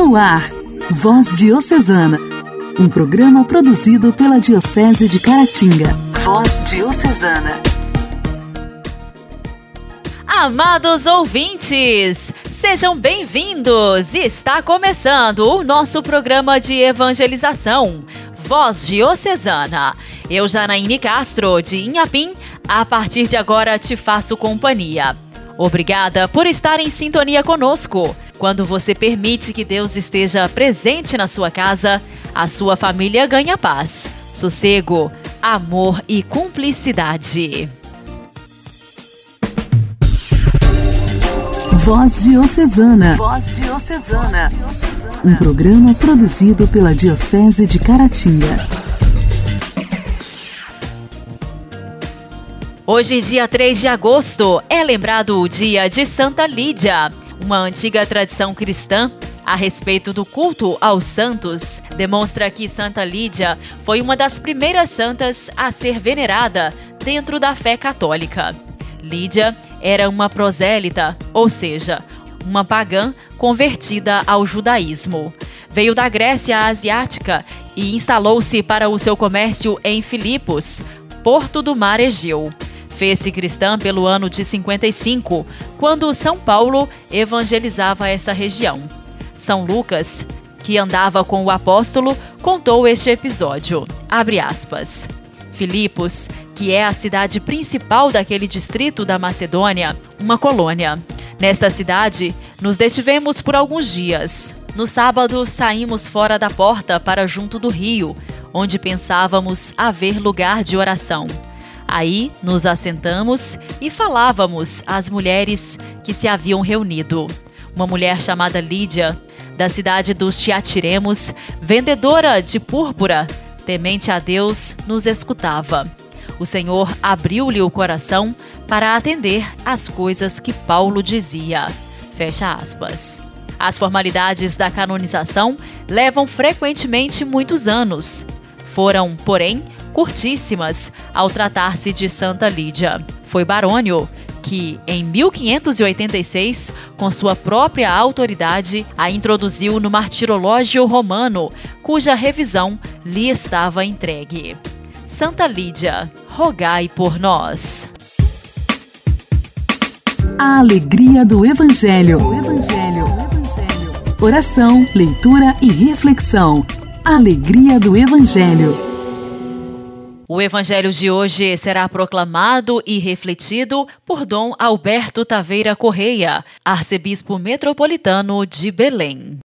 No ar, Voz Diocesana, um programa produzido pela Diocese de Caratinga. Voz Diocesana. Amados ouvintes, sejam bem-vindos! Está começando o nosso programa de evangelização, Voz Diocesana. Eu, Janaíne Castro, de Inhapim, a partir de agora te faço companhia. Obrigada por estar em sintonia conosco. Quando você permite que Deus esteja presente na sua casa, a sua família ganha paz, sossego, amor e cumplicidade. Voz Diocesana. Voz Diocesana. Um programa produzido pela Diocese de Caratinga. Hoje, dia 3 de agosto, é lembrado o dia de Santa Lídia, uma antiga tradição cristã a respeito do culto aos santos, demonstra que Santa Lídia foi uma das primeiras santas a ser venerada dentro da fé católica. Lídia era uma prosélita, ou seja, uma pagã convertida ao judaísmo. Veio da Grécia Asiática e instalou-se para o seu comércio em Filipos, porto do mar Egeu. Fez-se cristã pelo ano de 55, quando São Paulo evangelizava essa região. São Lucas, que andava com o apóstolo, contou este episódio. Abre aspas. Filipos, que é a cidade principal daquele distrito da Macedônia, uma colônia. Nesta cidade, nos detivemos por alguns dias. No sábado, saímos fora da porta para junto do rio, onde pensávamos haver lugar de oração. Aí nos assentamos e falávamos às mulheres que se haviam reunido. Uma mulher chamada Lídia, da cidade dos Tiatiremos, vendedora de púrpura, temente a Deus, nos escutava. O Senhor abriu-lhe o coração para atender às coisas que Paulo dizia. Fecha aspas. As formalidades da canonização levam frequentemente muitos anos. Foram, porém, curtíssimas ao tratar-se de Santa Lídia. Foi Barônio que, em 1586, com sua própria autoridade, a introduziu no Martirológio Romano, cuja revisão lhe estava entregue. Santa Lídia, rogai por nós. A alegria do Evangelho. Evangelho. Evangelho. Oração, leitura e reflexão. Alegria do Evangelho. O evangelho de hoje será proclamado e refletido por Dom Alberto Taveira Correia, arcebispo metropolitano de Belém.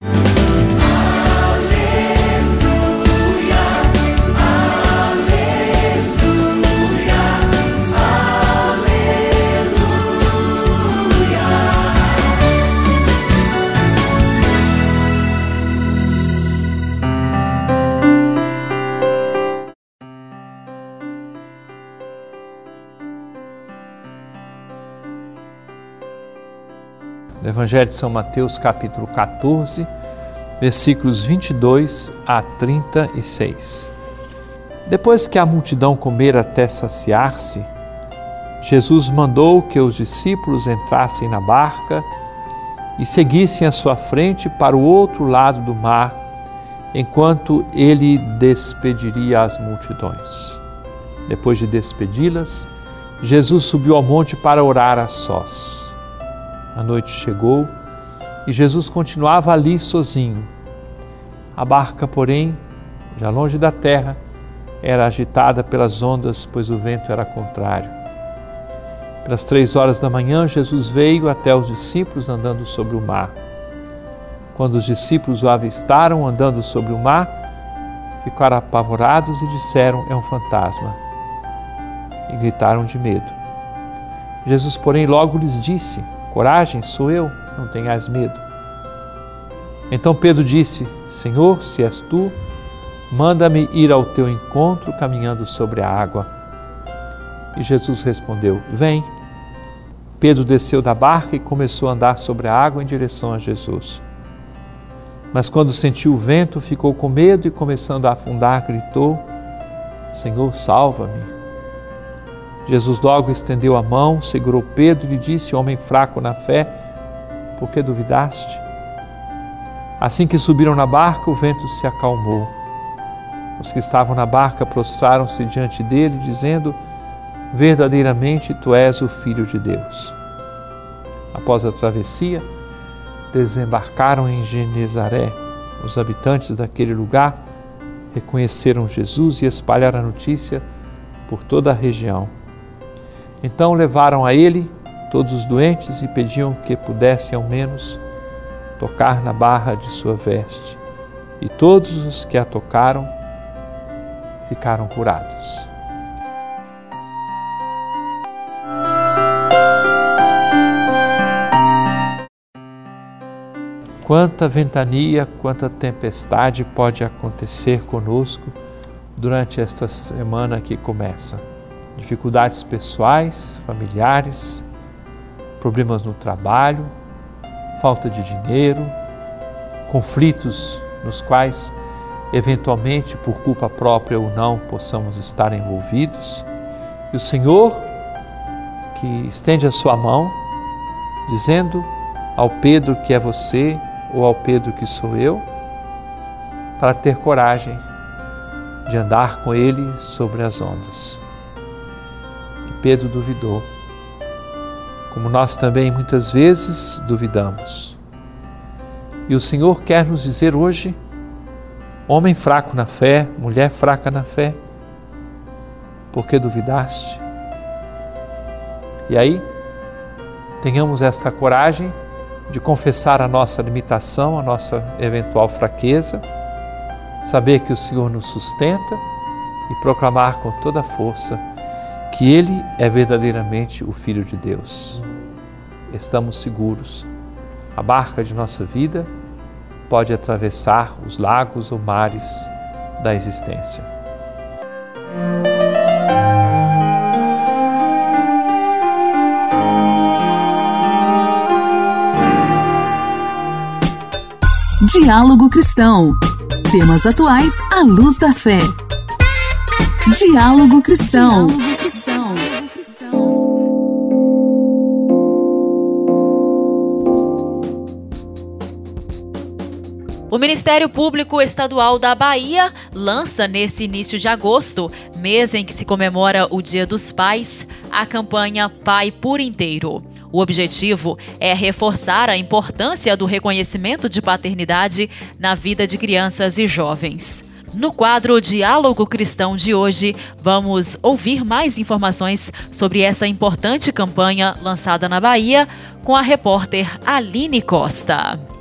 Evangelho de São Mateus, capítulo 14, versículos 22 a 36. Depois que a multidão comera até saciar-se, Jesus mandou que os discípulos entrassem na barca e seguissem à sua frente para o outro lado do mar, enquanto ele despediria as multidões. Depois de despedi-las, Jesus subiu ao monte para orar a sós. A noite chegou e Jesus continuava ali sozinho. A barca, porém, já longe da terra, era agitada pelas ondas, pois o vento era contrário. Pelas três horas da manhã, Jesus veio até os discípulos andando sobre o mar. Quando os discípulos o avistaram andando sobre o mar, ficaram apavorados e disseram: É um fantasma. E gritaram de medo. Jesus, porém, logo lhes disse: Coragem, sou eu, não tenhas medo. Então Pedro disse: Senhor, se és tu, manda-me ir ao teu encontro caminhando sobre a água. E Jesus respondeu: Vem. Pedro desceu da barca e começou a andar sobre a água em direção a Jesus. Mas quando sentiu o vento, ficou com medo e, começando a afundar, gritou: Senhor, salva-me. Jesus logo estendeu a mão, segurou Pedro e lhe disse: Homem fraco na fé, por que duvidaste? Assim que subiram na barca, o vento se acalmou. Os que estavam na barca prostraram-se diante dele, dizendo: Verdadeiramente tu és o Filho de Deus. Após a travessia, desembarcaram em Genezaré. Os habitantes daquele lugar reconheceram Jesus e espalharam a notícia por toda a região. Então levaram a ele todos os doentes e pediam que pudessem ao menos tocar na barra de sua veste. E todos os que a tocaram ficaram curados. Quanta ventania, quanta tempestade pode acontecer conosco durante esta semana que começa. Dificuldades pessoais, familiares, problemas no trabalho, falta de dinheiro, conflitos nos quais, eventualmente, por culpa própria ou não, possamos estar envolvidos. E o Senhor, que estende a sua mão, dizendo ao Pedro que é você, ou ao Pedro que sou eu, para ter coragem de andar com ele sobre as ondas. Pedro duvidou, como nós também muitas vezes duvidamos. E o Senhor quer nos dizer hoje, homem fraco na fé, mulher fraca na fé, por que duvidaste? E aí, tenhamos esta coragem de confessar a nossa limitação, a nossa eventual fraqueza, saber que o Senhor nos sustenta e proclamar com toda a força que Ele é verdadeiramente o Filho de Deus. Estamos seguros. A barca de nossa vida pode atravessar os lagos ou mares da existência. Diálogo Cristão. Temas atuais à luz da fé. Diálogo Cristão. O Ministério Público Estadual da Bahia lança nesse início de agosto, mês em que se comemora o Dia dos Pais, a campanha Pai por Inteiro. O objetivo é reforçar a importância do reconhecimento de paternidade na vida de crianças e jovens. No quadro Diálogo Cristão de hoje, vamos ouvir mais informações sobre essa importante campanha lançada na Bahia com a repórter Aline Costa.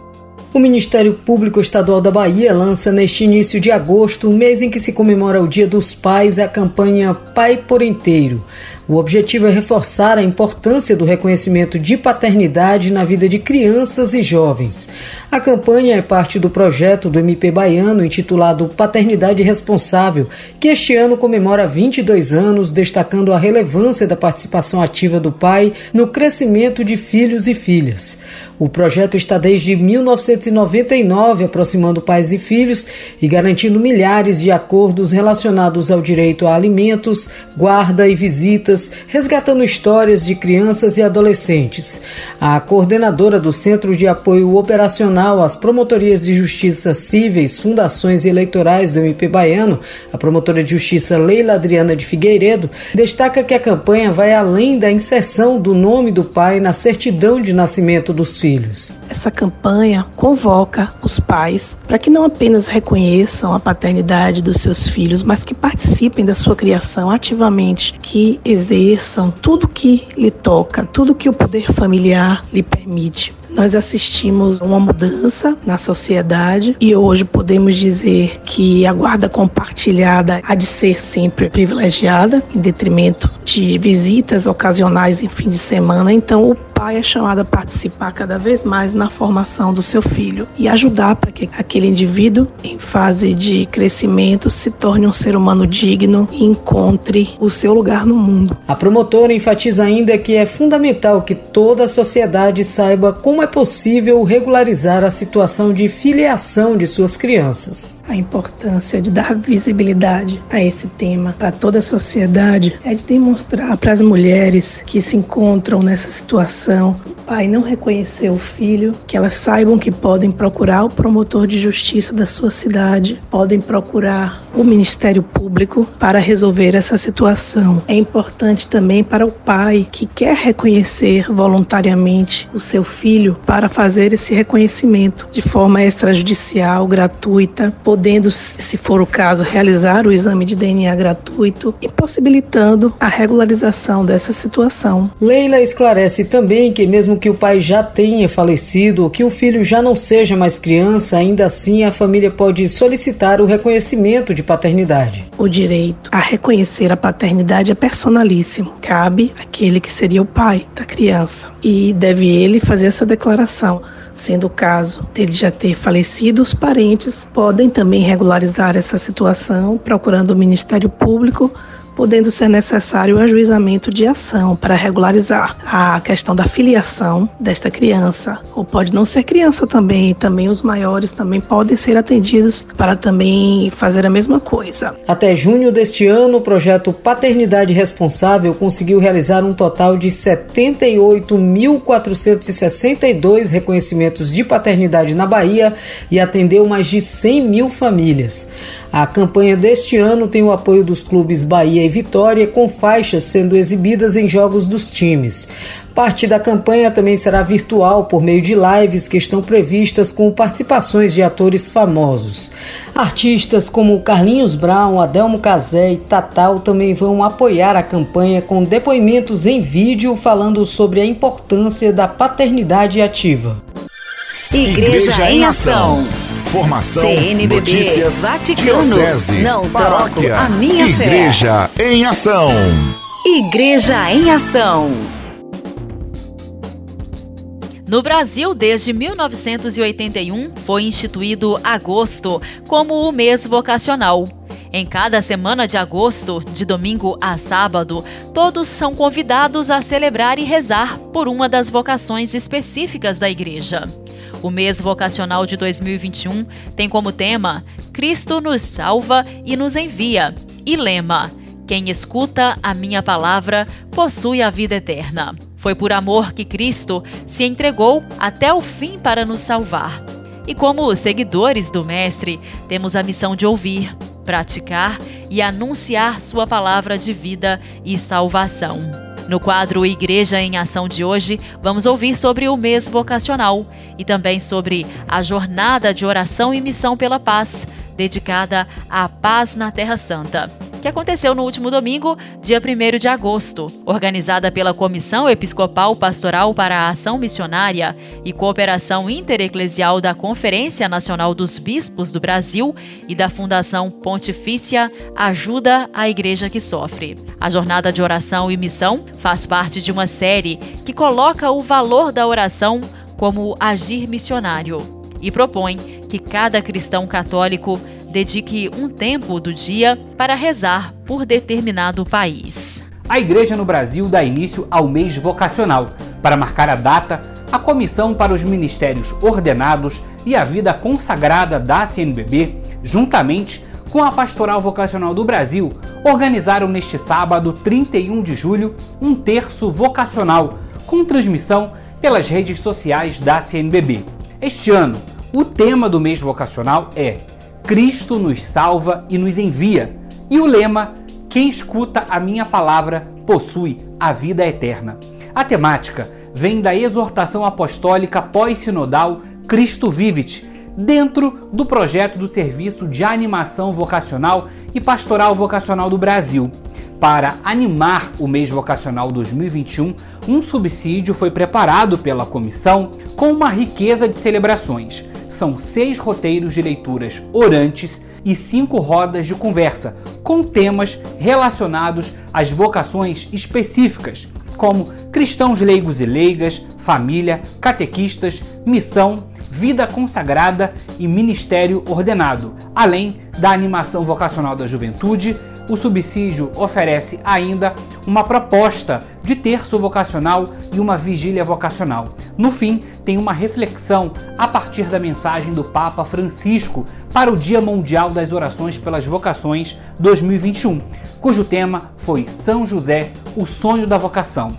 O Ministério Público Estadual da Bahia lança neste início de agosto, mês em que se comemora o Dia dos Pais, a campanha Pai por Inteiro. O objetivo é reforçar a importância do reconhecimento de paternidade na vida de crianças e jovens. A campanha é parte do projeto do MP Baiano intitulado Paternidade Responsável, que este ano comemora 22 anos, destacando a relevância da participação ativa do pai no crescimento de filhos e filhas. O projeto está desde 1999 aproximando pais e filhos e garantindo milhares de acordos relacionados ao direito a alimentos, guarda e visitas resgatando histórias de crianças e adolescentes. A coordenadora do Centro de Apoio Operacional às Promotorias de Justiça Cíveis, Fundações Eleitorais do MP Baiano, a promotora de justiça Leila Adriana de Figueiredo, destaca que a campanha vai além da inserção do nome do pai na certidão de nascimento dos filhos. Essa campanha convoca os pais para que não apenas reconheçam a paternidade dos seus filhos, mas que participem da sua criação ativamente, que exerçam tudo que lhe toca, tudo que o poder familiar lhe permite. Nós assistimos uma mudança na sociedade e hoje podemos dizer que a guarda compartilhada há de ser sempre privilegiada, em detrimento de visitas ocasionais em fim de semana. Então, o pai é chamado a participar cada vez mais na formação do seu filho e ajudar para que aquele indivíduo, em fase de crescimento, se torne um ser humano digno e encontre o seu lugar no mundo. A promotora enfatiza ainda que é fundamental que toda a sociedade saiba como é possível regularizar a situação de filiação de suas crianças. A importância de dar visibilidade a esse tema para toda a sociedade é de demonstrar para as mulheres que se encontram nessa situação, o pai não reconhecer o filho, que elas saibam que podem procurar o promotor de justiça da sua cidade, podem procurar o Ministério Público para resolver essa situação. É importante também para o pai que quer reconhecer voluntariamente o seu filho para fazer esse reconhecimento de forma extrajudicial, gratuita, podendo, se for o caso, realizar o exame de DNA gratuito e possibilitando a regularização dessa situação. Leila esclarece também que mesmo que o pai já tenha falecido ou que o filho já não seja mais criança, ainda assim a família pode solicitar o reconhecimento de paternidade. O direito a reconhecer a paternidade é personalíssimo. Cabe àquele que seria o pai da criança e deve ele fazer essa declaração. Sendo o caso dele já ter falecido, os parentes podem também regularizar essa situação procurando o Ministério Público podendo ser necessário o ajuizamento de ação para regularizar a questão da filiação desta criança. Ou pode não ser criança também, também os maiores também podem ser atendidos para também fazer a mesma coisa. Até junho deste ano, o projeto Paternidade Responsável conseguiu realizar um total de 78.462 reconhecimentos de paternidade na Bahia e atendeu mais de 100 mil famílias. A campanha deste ano tem o apoio dos clubes Bahia e Vitória, com faixas sendo exibidas em jogos dos times. Parte da campanha também será virtual por meio de lives que estão previstas com participações de atores famosos. Artistas como Carlinhos Brown, Adelmo Cazé e Tatal também vão apoiar a campanha com depoimentos em vídeo falando sobre a importância da paternidade ativa. Igreja, Igreja em Ação. Informação, CNBB, notícias, Vaticano, diocese, não paróquia, a minha Igreja fé. em Ação. Igreja em Ação. No Brasil, desde 1981, foi instituído agosto como o mês vocacional. Em cada semana de agosto, de domingo a sábado, todos são convidados a celebrar e rezar por uma das vocações específicas da igreja. O mês vocacional de 2021 tem como tema Cristo nos salva e nos envia e lema Quem escuta a minha palavra possui a vida eterna. Foi por amor que Cristo se entregou até o fim para nos salvar. E como seguidores do Mestre, temos a missão de ouvir, praticar e anunciar Sua palavra de vida e salvação. No quadro Igreja em Ação de hoje, vamos ouvir sobre o mês vocacional e também sobre a jornada de oração e missão pela paz, dedicada à paz na Terra Santa que aconteceu no último domingo, dia 1 de agosto, organizada pela Comissão Episcopal Pastoral para a Ação Missionária e Cooperação Intereclesial da Conferência Nacional dos Bispos do Brasil e da Fundação Pontifícia Ajuda a Igreja que Sofre. A jornada de oração e missão faz parte de uma série que coloca o valor da oração como agir missionário e propõe que cada cristão católico dedique um tempo do dia para rezar por determinado país. A Igreja no Brasil dá início ao mês vocacional. Para marcar a data, a Comissão para os Ministérios Ordenados e a Vida Consagrada da CNBB, juntamente com a Pastoral Vocacional do Brasil, organizaram neste sábado, 31 de julho, um terço vocacional, com transmissão pelas redes sociais da CNBB. Este ano, o tema do mês vocacional é Cristo nos salva e nos envia. E o lema: Quem escuta a minha palavra possui a vida eterna. A temática vem da exortação apostólica pós-sinodal Cristo Vivit, dentro do projeto do Serviço de Animação Vocacional e Pastoral Vocacional do Brasil. Para animar o mês vocacional 2021, um subsídio foi preparado pela comissão com uma riqueza de celebrações são seis roteiros de leituras orantes e cinco rodas de conversa, com temas relacionados às vocações específicas, como cristãos leigos e leigas, família, catequistas, missão, vida consagrada e ministério ordenado, além da animação vocacional da juventude, o subsídio oferece ainda uma proposta de terço vocacional e uma vigília vocacional. No fim, tem uma reflexão a partir da mensagem do Papa Francisco para o Dia Mundial das Orações pelas Vocações 2021, cujo tema foi São José, o sonho da vocação.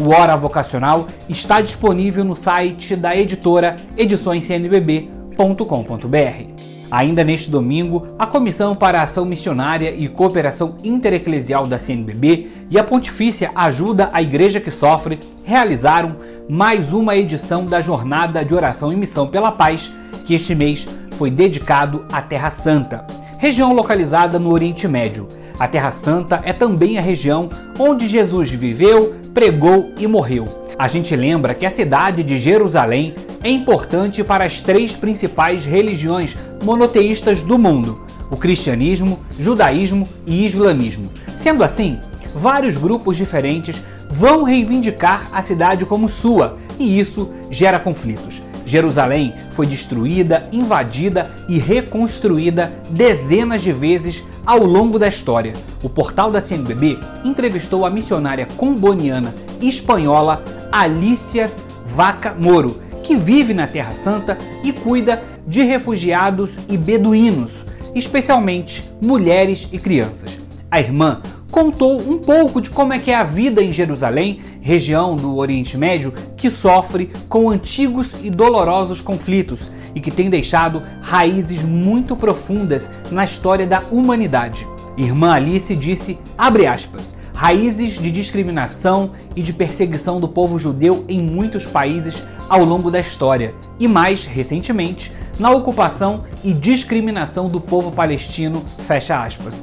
O Hora Vocacional está disponível no site da editora ediçõescnbb.com.br. Ainda neste domingo, a Comissão para a Ação Missionária e Cooperação Intereclesial da CNBB e a Pontifícia Ajuda a Igreja que Sofre realizaram mais uma edição da Jornada de Oração e Missão pela Paz, que este mês foi dedicado à Terra Santa, região localizada no Oriente Médio. A Terra Santa é também a região onde Jesus viveu, pregou e morreu. A gente lembra que a cidade de Jerusalém é importante para as três principais religiões monoteístas do mundo: o cristianismo, judaísmo e islamismo. Sendo assim, vários grupos diferentes vão reivindicar a cidade como sua, e isso gera conflitos. Jerusalém foi destruída, invadida e reconstruída dezenas de vezes ao longo da história. O portal da CNBB entrevistou a missionária comboniana espanhola Alicia Vaca Moro, que vive na Terra Santa e cuida de refugiados e beduínos, especialmente mulheres e crianças. A irmã contou um pouco de como é que é a vida em Jerusalém, região do Oriente Médio que sofre com antigos e dolorosos conflitos e que tem deixado raízes muito profundas na história da humanidade. Irmã Alice disse, abre aspas, raízes de discriminação e de perseguição do povo judeu em muitos países ao longo da história, e mais recentemente, na ocupação e discriminação do povo palestino, fecha aspas.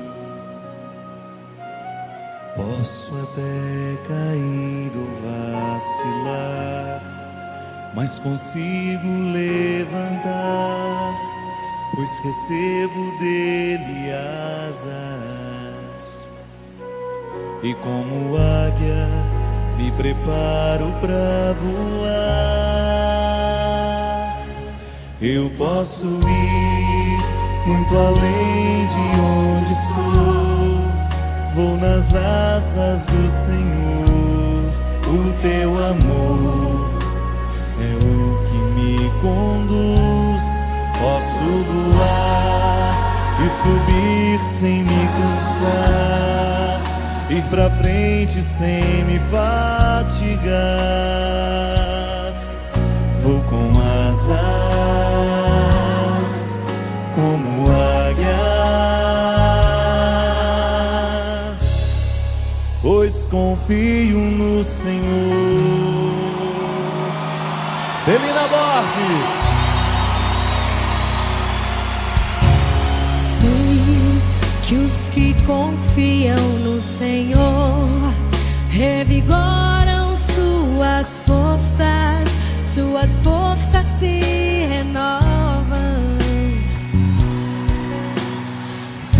recebo dele asas e como águia me preparo para voar. Eu posso ir muito além de onde estou, vou nas asas do Senhor. O teu amor é o que me conduz. Posso voar e subir sem me cansar, ir pra frente sem me fatigar. Confio no Senhor. Celina Borges. que os que confiam no Senhor revigoram suas forças, suas forças se renovam.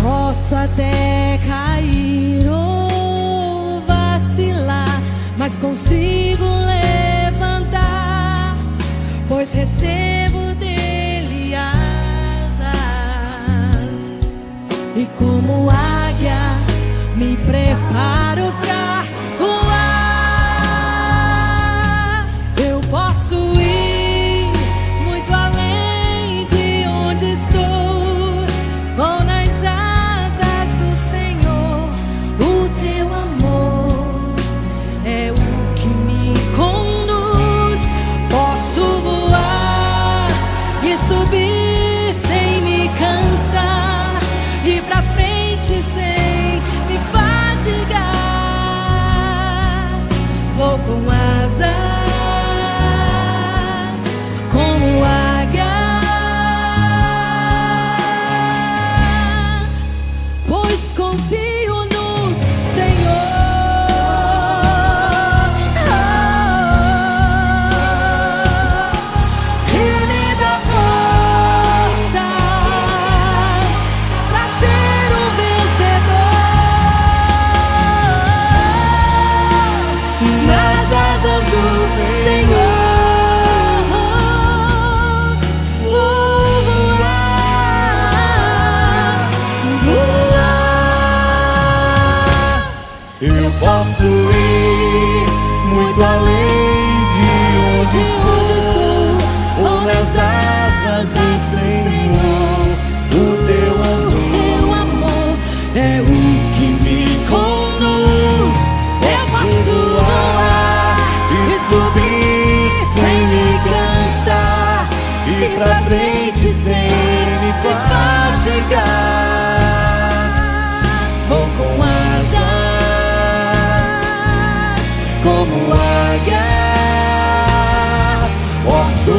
Posso até cair consigo levantar, pois recebo E como águia me preparo sem me fatigar. Vou com asas como águia, posso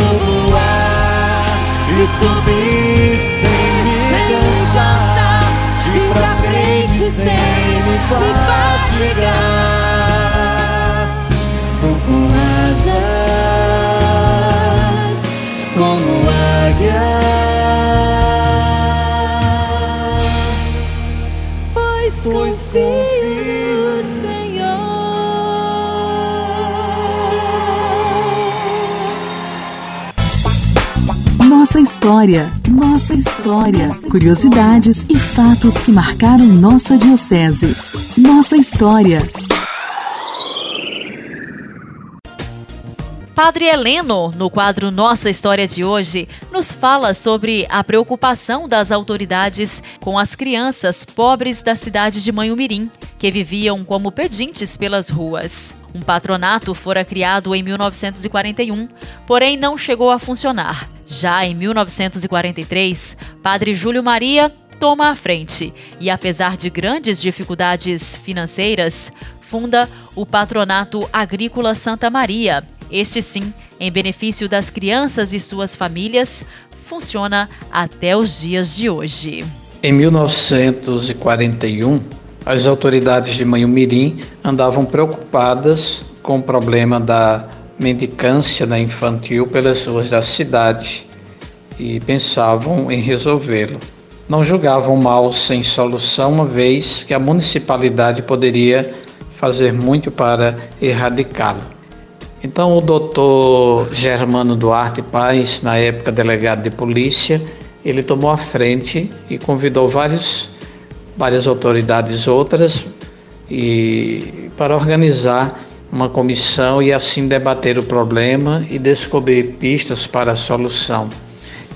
voar e subir sem me cansar, e pra frente sem me fatigar. Vou com asas Pois confio Senhor. Nossa história, nossa história. Curiosidades e fatos que marcaram nossa diocese. Nossa história. Padre Heleno, no quadro Nossa História de hoje, nos fala sobre a preocupação das autoridades com as crianças pobres da cidade de Manhumirim, que viviam como pedintes pelas ruas. Um patronato fora criado em 1941, porém não chegou a funcionar. Já em 1943, Padre Júlio Maria toma a frente e, apesar de grandes dificuldades financeiras, funda o Patronato Agrícola Santa Maria. Este sim, em benefício das crianças e suas famílias, funciona até os dias de hoje. Em 1941, as autoridades de Manhumirim andavam preocupadas com o problema da mendicância da infantil pelas ruas da cidade e pensavam em resolvê-lo. Não julgavam mal sem solução, uma vez que a municipalidade poderia fazer muito para erradicá-lo. Então, o doutor Germano Duarte Paz, na época delegado de polícia, ele tomou a frente e convidou vários, várias autoridades outras e para organizar uma comissão e assim debater o problema e descobrir pistas para a solução.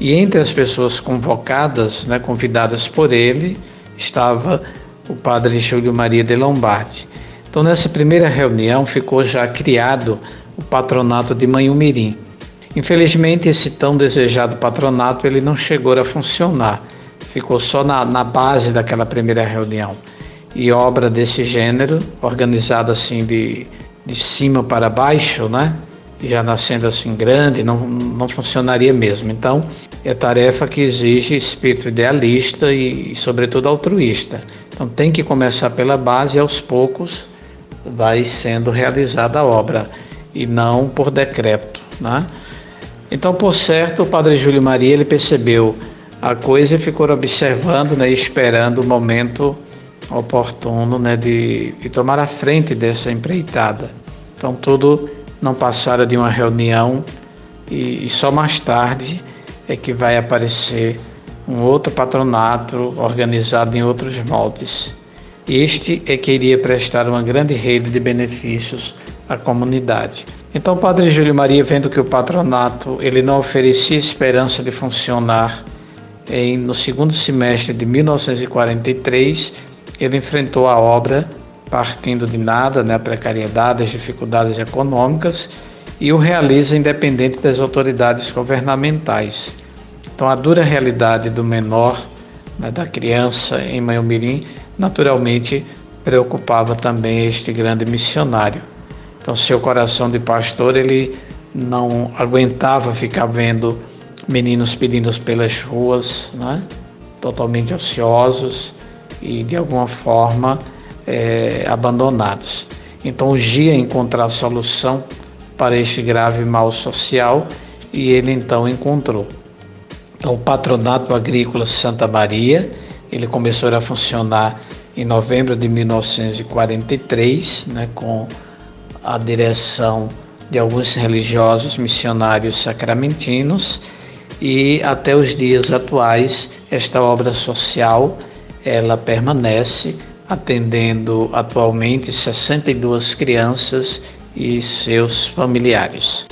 E entre as pessoas convocadas, né, convidadas por ele, estava o padre Júlio Maria de Lombardi. Então, nessa primeira reunião, ficou já criado o patronato de Manhumirim. Infelizmente, esse tão desejado patronato ele não chegou a funcionar, ficou só na, na base daquela primeira reunião. E obra desse gênero, organizada assim de, de cima para baixo, né? já nascendo assim grande, não, não funcionaria mesmo. Então, é tarefa que exige espírito idealista e, sobretudo, altruísta. Então, tem que começar pela base e aos poucos vai sendo realizada a obra e não por decreto, né? Então, por certo, o Padre Júlio Maria ele percebeu a coisa e ficou observando, né, esperando o momento oportuno, né, de, de tomar a frente dessa empreitada. Então, tudo não passara de uma reunião e, e só mais tarde é que vai aparecer um outro patronato organizado em outros moldes. Este é que iria prestar uma grande rede de benefícios à comunidade. Então, o Padre Júlio Maria, vendo que o patronato ele não oferecia esperança de funcionar, em, no segundo semestre de 1943, ele enfrentou a obra partindo de nada, né, a precariedade, as dificuldades econômicas, e o realiza independente das autoridades governamentais. Então, a dura realidade do menor, né, da criança em Manhumirim, naturalmente preocupava também este grande missionário. Então, seu coração de pastor, ele não aguentava ficar vendo meninos pedindo pelas ruas, né? totalmente ociosos e de alguma forma é, abandonados. Então urgia encontrar solução para este grave mal social e ele então encontrou. Então, o Patronato Agrícola Santa Maria, ele começou a funcionar em novembro de 1943, né, com a direção de alguns religiosos missionários sacramentinos e até os dias atuais esta obra social ela permanece atendendo atualmente 62 crianças e seus familiares.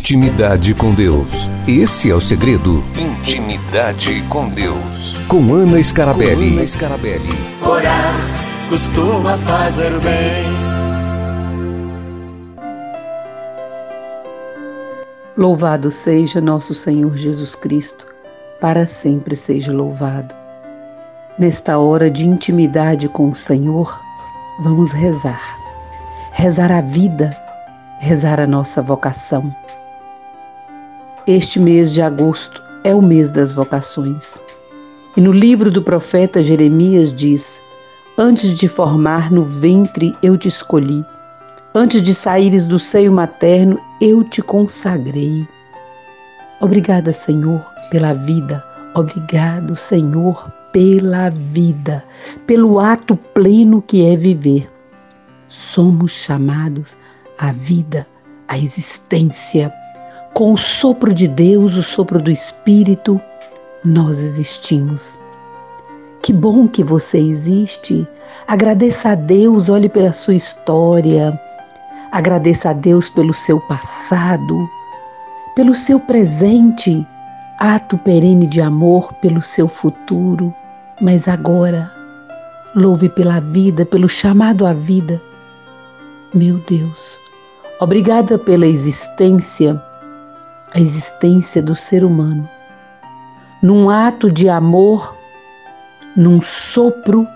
Intimidade com Deus. Esse é o segredo. Intimidade com Deus. Com Ana Scarabelli. Com Ana Scarabelli. Orar costuma fazer bem. Louvado seja nosso Senhor Jesus Cristo, para sempre seja louvado. Nesta hora de intimidade com o Senhor, vamos rezar. Rezar a vida, rezar a nossa vocação este mês de agosto é o mês das vocações. E no livro do profeta Jeremias diz: Antes de formar no ventre eu te escolhi, antes de saíres do seio materno eu te consagrei. Obrigada, Senhor, pela vida. Obrigado, Senhor, pela vida, pelo ato pleno que é viver. Somos chamados à vida, à existência com o sopro de Deus, o sopro do Espírito, nós existimos. Que bom que você existe. Agradeça a Deus, olhe pela sua história. Agradeça a Deus pelo seu passado, pelo seu presente, ato perene de amor pelo seu futuro. Mas agora, louve pela vida, pelo chamado à vida. Meu Deus, obrigada pela existência a existência do ser humano. Num ato de amor, num sopro,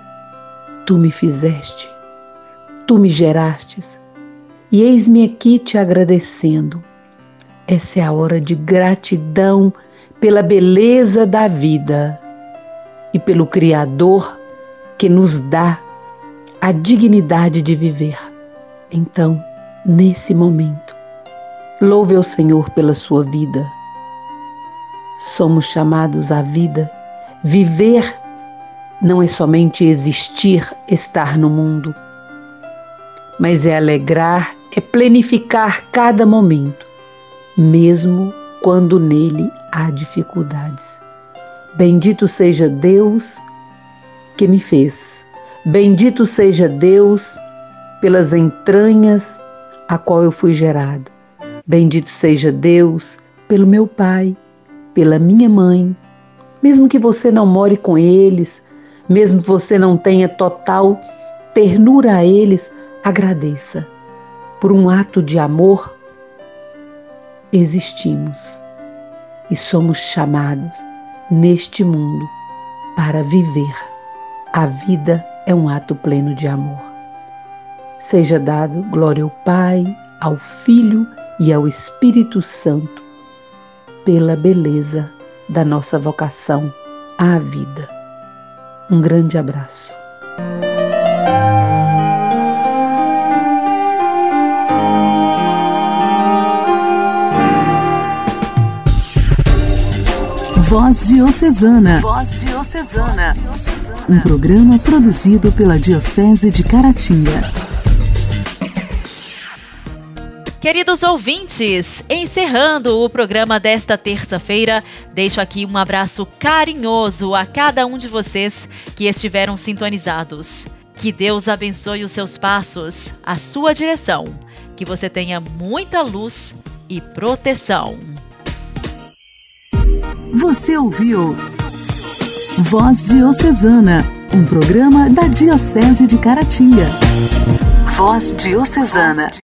tu me fizeste, tu me gerastes, e eis-me aqui te agradecendo. Essa é a hora de gratidão pela beleza da vida e pelo Criador que nos dá a dignidade de viver. Então, nesse momento, Louve ao Senhor pela sua vida. Somos chamados à vida. Viver não é somente existir, estar no mundo, mas é alegrar, é planificar cada momento, mesmo quando nele há dificuldades. Bendito seja Deus que me fez. Bendito seja Deus pelas entranhas a qual eu fui gerado. Bendito seja Deus pelo meu pai, pela minha mãe. Mesmo que você não more com eles, mesmo que você não tenha total ternura a eles, agradeça. Por um ato de amor, existimos e somos chamados neste mundo para viver. A vida é um ato pleno de amor. Seja dado glória ao Pai, ao Filho e ao Espírito Santo pela beleza da nossa vocação à vida. Um grande abraço. Voz Diocesana. Voz Diocesana. Um programa produzido pela Diocese de Caratinga. Queridos ouvintes, encerrando o programa desta terça-feira, deixo aqui um abraço carinhoso a cada um de vocês que estiveram sintonizados. Que Deus abençoe os seus passos, a sua direção. Que você tenha muita luz e proteção. Você ouviu Voz Diocesana, um programa da Diocese de Caratinga. Voz Diocesana.